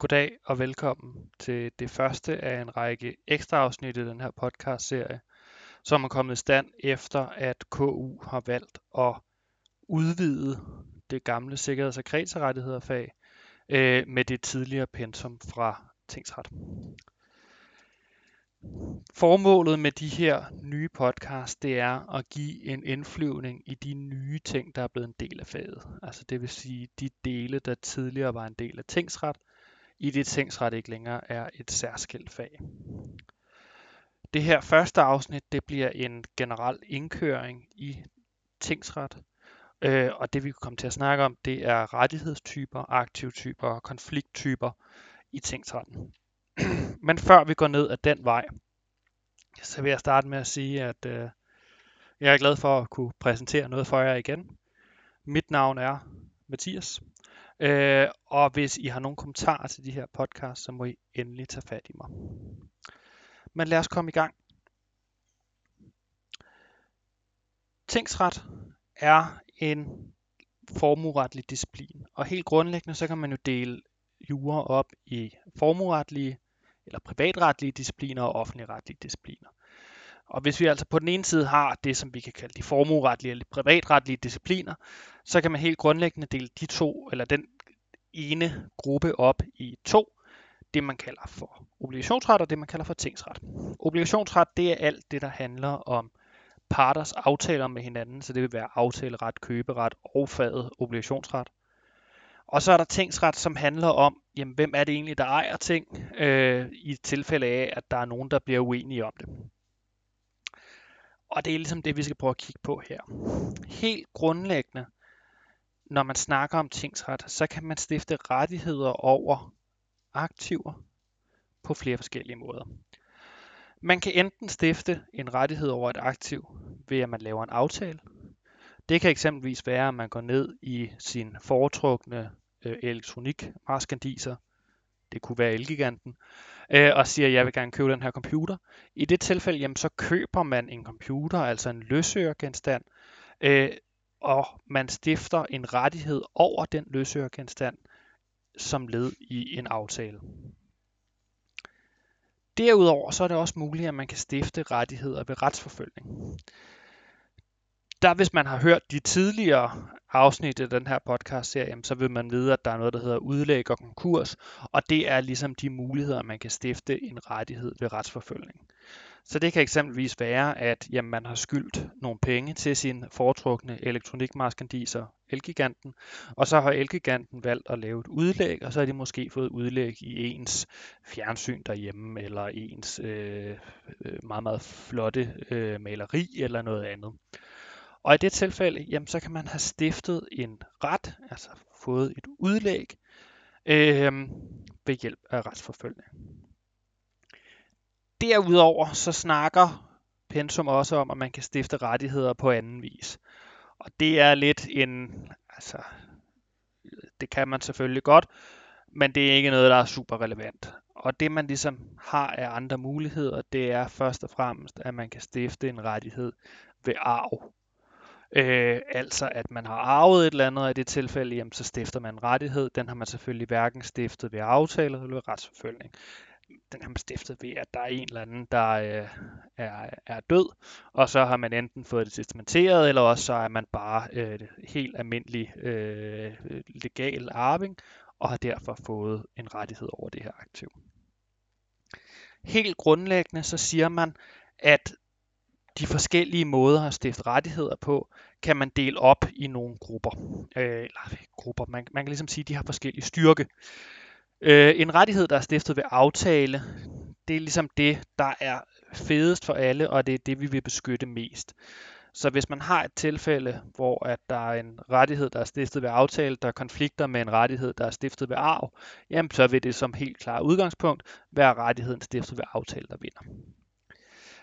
Goddag og velkommen til det første af en række ekstra afsnit i den her podcast-serie, som er kommet i stand efter, at KU har valgt at udvide det gamle sikkerheds- og kredsrettigheder-fag øh, med det tidligere pensum fra Tingsret. Formålet med de her nye podcasts, det er at give en indflyvning i de nye ting, der er blevet en del af faget. Altså det vil sige de dele, der tidligere var en del af tingsret, i det tingsret ikke længere er et særskilt fag. Det her første afsnit, det bliver en generel indkøring i tingsret, øh, og det vi kommer til at snakke om, det er rettighedstyper, aktivtyper og konflikttyper i tingsretten. Men før vi går ned ad den vej, så vil jeg starte med at sige, at øh, jeg er glad for at kunne præsentere noget for jer igen. Mit navn er Mathias, øh, og hvis I har nogle kommentarer til de her podcasts, så må I endelig tage fat i mig. Men lad os komme i gang. Tingsret er en formueretlig disciplin, og helt grundlæggende så kan man jo dele jura op i formueretlige eller privatretlige discipliner og offentligretlige discipliner. Og hvis vi altså på den ene side har det, som vi kan kalde de formueretlige eller privatretlige discipliner, så kan man helt grundlæggende dele de to, eller den ene gruppe op i to. Det man kalder for obligationsret og det man kalder for tingsret. Obligationsret det er alt det, der handler om parters aftaler med hinanden, så det vil være aftaleret, køberet og faget obligationsret. Og så er der tingsret, som handler om, jamen, hvem er det egentlig, der ejer ting, øh, i tilfælde af, at der er nogen, der bliver uenige om det. Og det er ligesom det, vi skal prøve at kigge på her. Helt grundlæggende, når man snakker om tingsret, så kan man stifte rettigheder over aktiver på flere forskellige måder. Man kan enten stifte en rettighed over et aktiv ved at man laver en aftale. Det kan eksempelvis være, at man går ned i sin foretrukne øh, det kunne være Elgiganten, øh, og siger, at jeg vil gerne købe den her computer. I det tilfælde, jamen, så køber man en computer, altså en løsøgergenstand, øh, og man stifter en rettighed over den løsøregenstand som led i en aftale. Derudover så er det også muligt, at man kan stifte rettigheder ved retsforfølgning. Der hvis man har hørt de tidligere afsnit af den her podcast-serie, så vil man vide, at der er noget, der hedder udlæg og konkurs, og det er ligesom de muligheder, man kan stifte en rettighed ved retsforfølgning. Så det kan eksempelvis være, at jamen, man har skyldt nogle penge til sin foretrukne elektronikmaskandiser Elgiganten, og så har Elgiganten valgt at lave et udlæg, og så har de måske fået udlæg i ens fjernsyn derhjemme, eller ens øh, øh meget, meget flotte øh, maleri, eller noget andet. Og i det tilfælde, jamen, så kan man have stiftet en ret, altså fået et udlæg, øh, ved hjælp af retsforfølgning. Derudover så snakker pensum også om, at man kan stifte rettigheder på anden vis. Og det er lidt en, altså, det kan man selvfølgelig godt, men det er ikke noget, der er super relevant. Og det man ligesom har af andre muligheder, det er først og fremmest, at man kan stifte en rettighed ved arv. Øh, altså at man har arvet et eller andet, og i det tilfælde, jamen, så stifter man en rettighed. Den har man selvfølgelig hverken stiftet ved aftale eller ved retsforfølgning. Den har stiftet ved, at der er en eller anden, der øh, er, er død, og så har man enten fået det testamenteret, eller også så er man bare øh, helt almindelig øh, legal arving, og har derfor fået en rettighed over det her aktiv. Helt grundlæggende så siger man, at de forskellige måder at stifte rettigheder på, kan man dele op i nogle grupper. Øh, eller grupper, man, man kan ligesom sige, at de har forskellige styrke. Øh, en rettighed, der er stiftet ved aftale, det er ligesom det, der er fedest for alle, og det er det, vi vil beskytte mest. Så hvis man har et tilfælde, hvor at der er en rettighed, der er stiftet ved aftale, der konflikter med en rettighed, der er stiftet ved arv, jamen så vil det som helt klar udgangspunkt være rettigheden stiftet ved aftale, der vinder.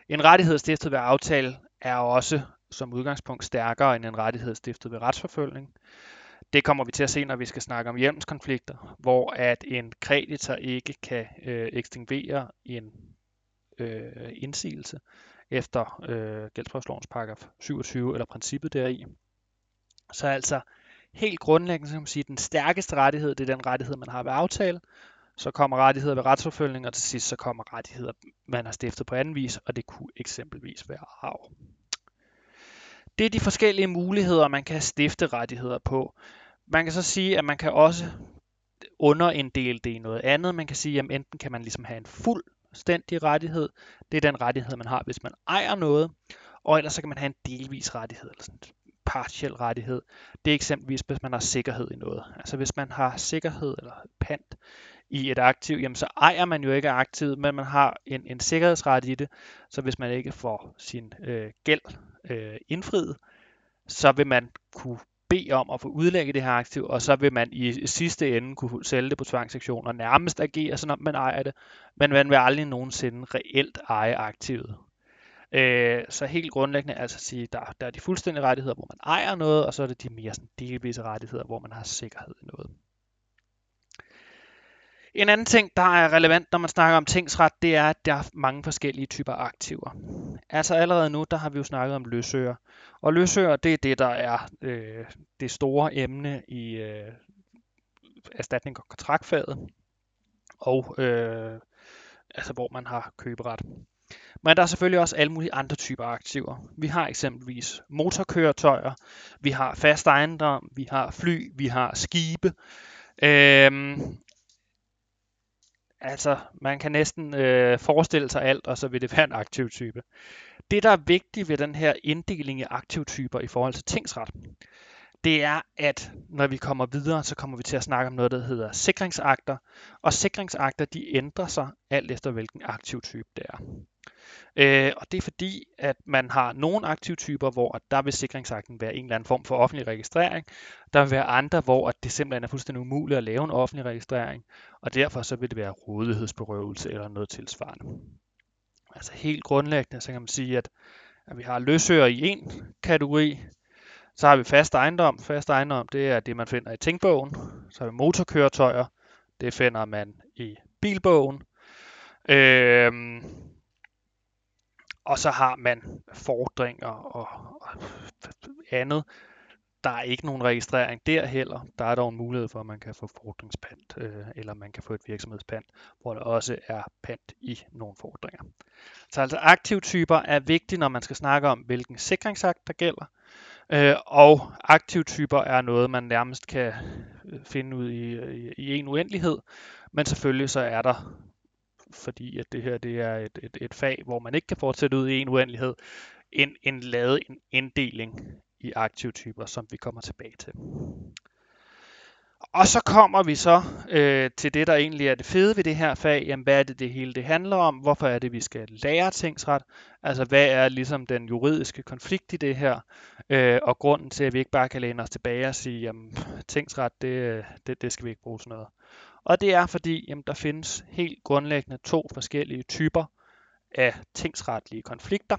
En rettighed stiftet ved aftale er også som udgangspunkt stærkere end en rettighed stiftet ved retsforfølgning. Det kommer vi til at se, når vi skal snakke om hjemmeskonflikter, hvor at en kreditor ikke kan øh, ekstinguere en øh, indsigelse efter øh, gældsprøvslovens paragraf 27 eller princippet deri. Så altså helt grundlæggende så kan man sige, den stærkeste rettighed, det er den rettighed, man har ved aftale, så kommer rettigheder ved retsforfølgning, og til sidst så kommer rettigheder, man har stiftet på anden vis, og det kunne eksempelvis være arv. Det er de forskellige muligheder, man kan stifte rettigheder på. Man kan så sige, at man kan også underinddele det i noget andet. Man kan sige, at enten kan man ligesom have en fuldstændig rettighed, det er den rettighed, man har, hvis man ejer noget, og ellers så kan man have en delvis rettighed, eller sådan en partiel rettighed. Det er eksempelvis, hvis man har sikkerhed i noget. Altså hvis man har sikkerhed eller pant i et aktiv, jamen så ejer man jo ikke aktivet, men man har en, en sikkerhedsret i det, så hvis man ikke får sin øh, gæld øh, indfriet, så vil man kunne bede om at få udlægget det her aktiv, og så vil man i sidste ende kunne sælge det på tvangsaktion og nærmest agere, sådan om man ejer det, men man vil aldrig nogensinde reelt eje aktivet. Øh, så helt grundlæggende altså at sige, der, der er de fuldstændige rettigheder, hvor man ejer noget, og så er det de mere sådan delvise rettigheder, hvor man har sikkerhed i noget. En anden ting, der er relevant, når man snakker om tingsret, det er, at der er mange forskellige typer aktiver. Altså allerede nu, der har vi jo snakket om løsøger. Og løsøger, det er det, der er øh, det store emne i øh, erstatning og kontraktfaget, og øh, altså hvor man har køberet. Men der er selvfølgelig også alle mulige andre typer aktiver. Vi har eksempelvis motorkøretøjer, vi har fast ejendom, vi har fly, vi har skibe. Øhm, altså, man kan næsten øh, forestille sig alt, og så vil det være en aktiv type. Det, der er vigtigt ved den her inddeling i aktivtyper i forhold til tingsret, det er, at når vi kommer videre, så kommer vi til at snakke om noget, der hedder sikringsakter. Og sikringsakter, de ændrer sig alt efter, hvilken aktiv type det er. Øh, og det er fordi, at man har nogle aktivtyper, hvor der vil sikringsakten være en eller anden form for offentlig registrering. Der vil være andre, hvor det simpelthen er fuldstændig umuligt at lave en offentlig registrering, og derfor så vil det være rådighedsberøvelse eller noget tilsvarende. Altså helt grundlæggende, så kan man sige, at, at vi har løsøger i en kategori, så har vi fast ejendom. Fast ejendom, det er det, man finder i tænkbogen. Så har vi motorkøretøjer. Det finder man i bilbogen. Øhm, og så har man fordringer og, og andet. Der er ikke nogen registrering der heller. Der er dog en mulighed for, at man kan få fordringspant, øh, eller man kan få et virksomhedspant, hvor der også er pant i nogle fordringer. Så altså aktivtyper er vigtige, når man skal snakke om, hvilken sikringsakt der gælder. Øh, og aktivtyper er noget, man nærmest kan øh, finde ud i, i, i en uendelighed. Men selvfølgelig så er der fordi at det her det er et, et, et fag, hvor man ikke kan fortsætte ud i en uendelighed, en, en lavet en inddeling i aktivtyper, som vi kommer tilbage til. Og så kommer vi så øh, til det, der egentlig er det fede ved det her fag. Jamen, hvad er det, det hele det handler om? Hvorfor er det, vi skal lære tingsret? Altså, hvad er ligesom den juridiske konflikt i det her? Øh, og grunden til, at vi ikke bare kan læne os tilbage og sige, jamen, tingsret, det, det, det skal vi ikke bruge sådan noget. Og det er fordi, jamen, der findes helt grundlæggende to forskellige typer af tingsretlige konflikter.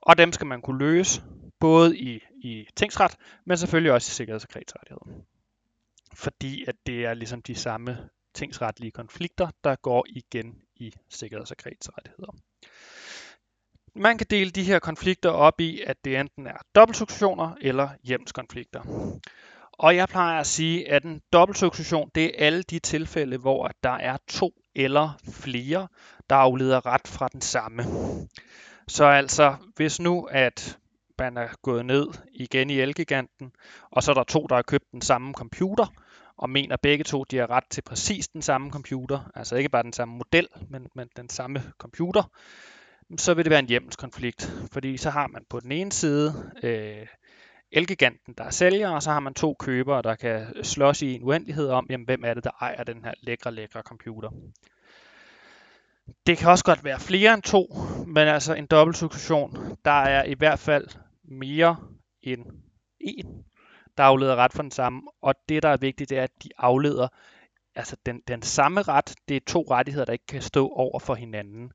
Og dem skal man kunne løse, både i, i tingsret, men selvfølgelig også i sikkerheds- og kreditretsrettighed. Fordi at det er ligesom de samme tingsretlige konflikter, der går igen i sikkerheds- og kreditretsrettigheder. Man kan dele de her konflikter op i, at det enten er dobbeltsuccessioner eller hjemskonflikter. Og jeg plejer at sige, at en dobbeltsuccession, det er alle de tilfælde, hvor der er to eller flere, der afleder ret fra den samme. Så altså, hvis nu at man er gået ned igen i Elgiganten, og så er der to, der har købt den samme computer, og mener begge to, de har ret til præcis den samme computer, altså ikke bare den samme model, men, men den samme computer, så vil det være en hjemmelskonflikt, fordi så har man på den ene side øh, Elgiganten, der er sælger, og så har man to købere, der kan slås i en uendelighed om, jamen, hvem er det, der ejer den her lækre, lækre computer. Det kan også godt være flere end to, men altså en dobbelt succession, der er i hvert fald mere end en, der afleder ret for den samme. Og det, der er vigtigt, det er, at de afleder altså den, den samme ret. Det er to rettigheder, der ikke kan stå over for hinanden.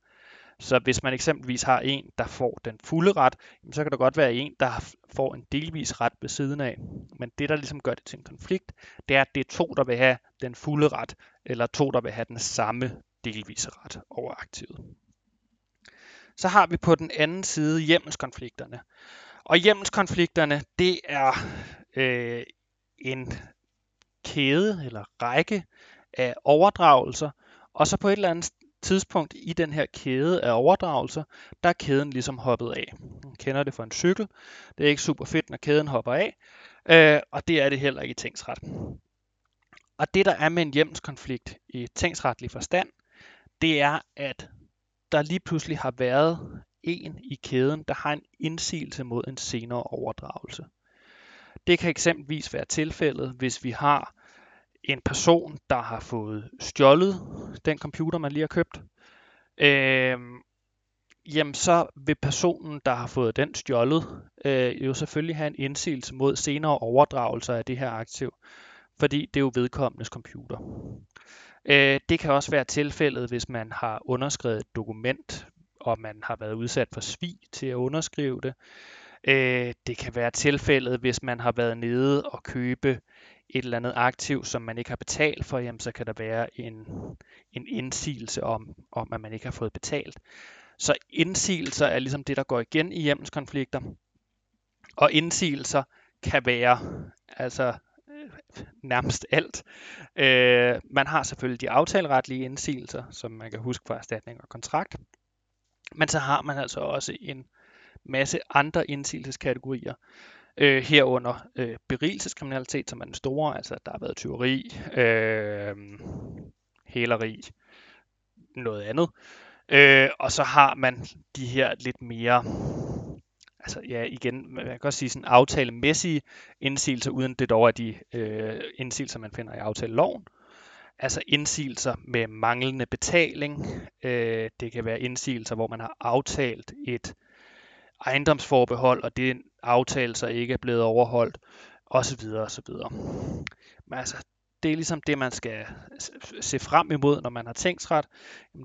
Så hvis man eksempelvis har en, der får den fulde ret, så kan der godt være en, der får en delvis ret ved siden af. Men det, der ligesom gør det til en konflikt, det er, at det er to, der vil have den fulde ret, eller to, der vil have den samme delvise ret over aktivet. Så har vi på den anden side hjemmelskonflikterne. Og hjemmelskonflikterne, det er øh, en kæde eller række af overdragelser, og så på et eller andet tidspunkt i den her kæde af overdragelser, der er kæden ligesom hoppet af. Man kender det fra en cykel. Det er ikke super fedt, når kæden hopper af, øh, og det er det heller ikke i tingsret. Og det, der er med en hjemmelskonflikt i tingsretlig forstand, det er, at der lige pludselig har været en i kæden, der har en indsigelse mod en senere overdragelse. Det kan eksempelvis være tilfældet, hvis vi har en person, der har fået stjålet den computer, man lige har købt. Øh, jamen så vil personen, der har fået den stjålet, øh, jo selvfølgelig have en indsigelse mod senere overdragelser af det her aktiv, fordi det er jo vedkommendes computer. Øh, det kan også være tilfældet, hvis man har underskrevet et dokument, og man har været udsat for svig til at underskrive det. Øh, det kan være tilfældet, hvis man har været nede og købe et eller andet aktiv, som man ikke har betalt for, jamen, så kan der være en, en indsigelse om, om, at man ikke har fået betalt. Så indsigelser er ligesom det, der går igen i hjemmelskonflikter. Og indsigelser kan være altså øh, nærmest alt. Øh, man har selvfølgelig de aftaleretlige indsigelser, som man kan huske fra erstatning og kontrakt. Men så har man altså også en masse andre indsigelseskategorier, øh, herunder øh, berigelseskriminalitet, som er den store, altså der har været tyveri, øh, hæleri, noget andet. Øh, og så har man de her lidt mere altså ja, igen, man kan også sige sådan aftalemæssige indsigelser, uden det dog er de øh, indsigelser, man finder i aftaleloven. Altså indsigelser med manglende betaling. Øh, det kan være indsigelser, hvor man har aftalt et ejendomsforbehold, og det aftale så ikke er blevet overholdt, osv. osv. Men altså, det er ligesom det, man skal se frem imod, når man har tænksret.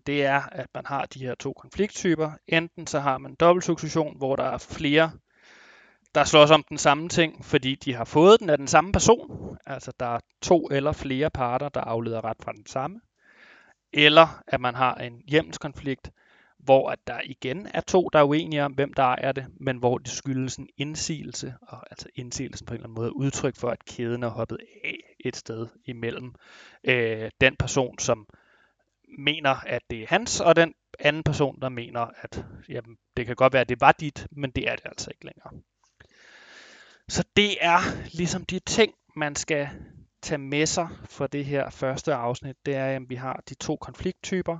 Det er, at man har de her to konflikttyper. Enten så har man dobbeltsuccession, hvor der er flere, der slås om den samme ting, fordi de har fået den af den samme person. Altså der er to eller flere parter, der afleder ret fra den samme. Eller at man har en hjemmelskonflikt, hvor at der igen er to, der er uenige om, hvem der ejer det, men hvor det skyldes en indsigelse, og altså indsigelsen på en eller anden måde er udtryk for, at kæden er hoppet af et sted imellem øh, den person, som mener, at det er hans, og den anden person, der mener, at jamen, det kan godt være, at det var dit, men det er det altså ikke længere. Så det er ligesom de ting, man skal tage med sig for det her første afsnit. Det er, at vi har de to konflikttyper,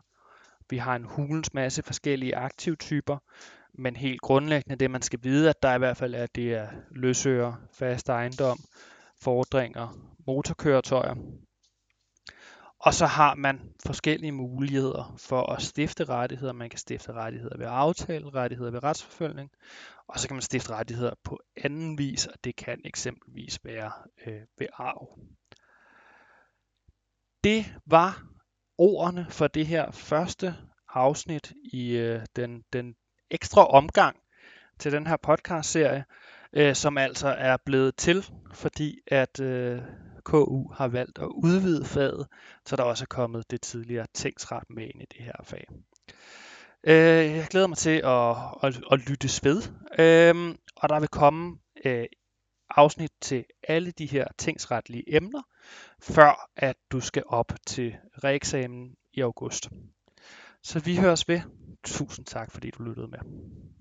vi har en hulens masse forskellige aktivtyper, men helt grundlæggende det, man skal vide, at der i hvert fald er, at det er løsøger, fast ejendom, fordringer, motorkøretøjer. Og så har man forskellige muligheder for at stifte rettigheder. Man kan stifte rettigheder ved aftale, rettigheder ved retsforfølgning, og så kan man stifte rettigheder på anden vis, og det kan eksempelvis være øh, ved arv. Det var ordene for det her første afsnit i øh, den, den ekstra omgang til den her podcast-serie, øh, som altså er blevet til, fordi at øh, KU har valgt at udvide faget, så der også er kommet det tidligere tingsret med ind i det her fag. Øh, jeg glæder mig til at, at, at lytte ved, øh, og der vil komme øh, afsnit til alle de her tingsretlige emner, før at du skal op til reeksamen i august. Så vi høres ved. Tusind tak, fordi du lyttede med.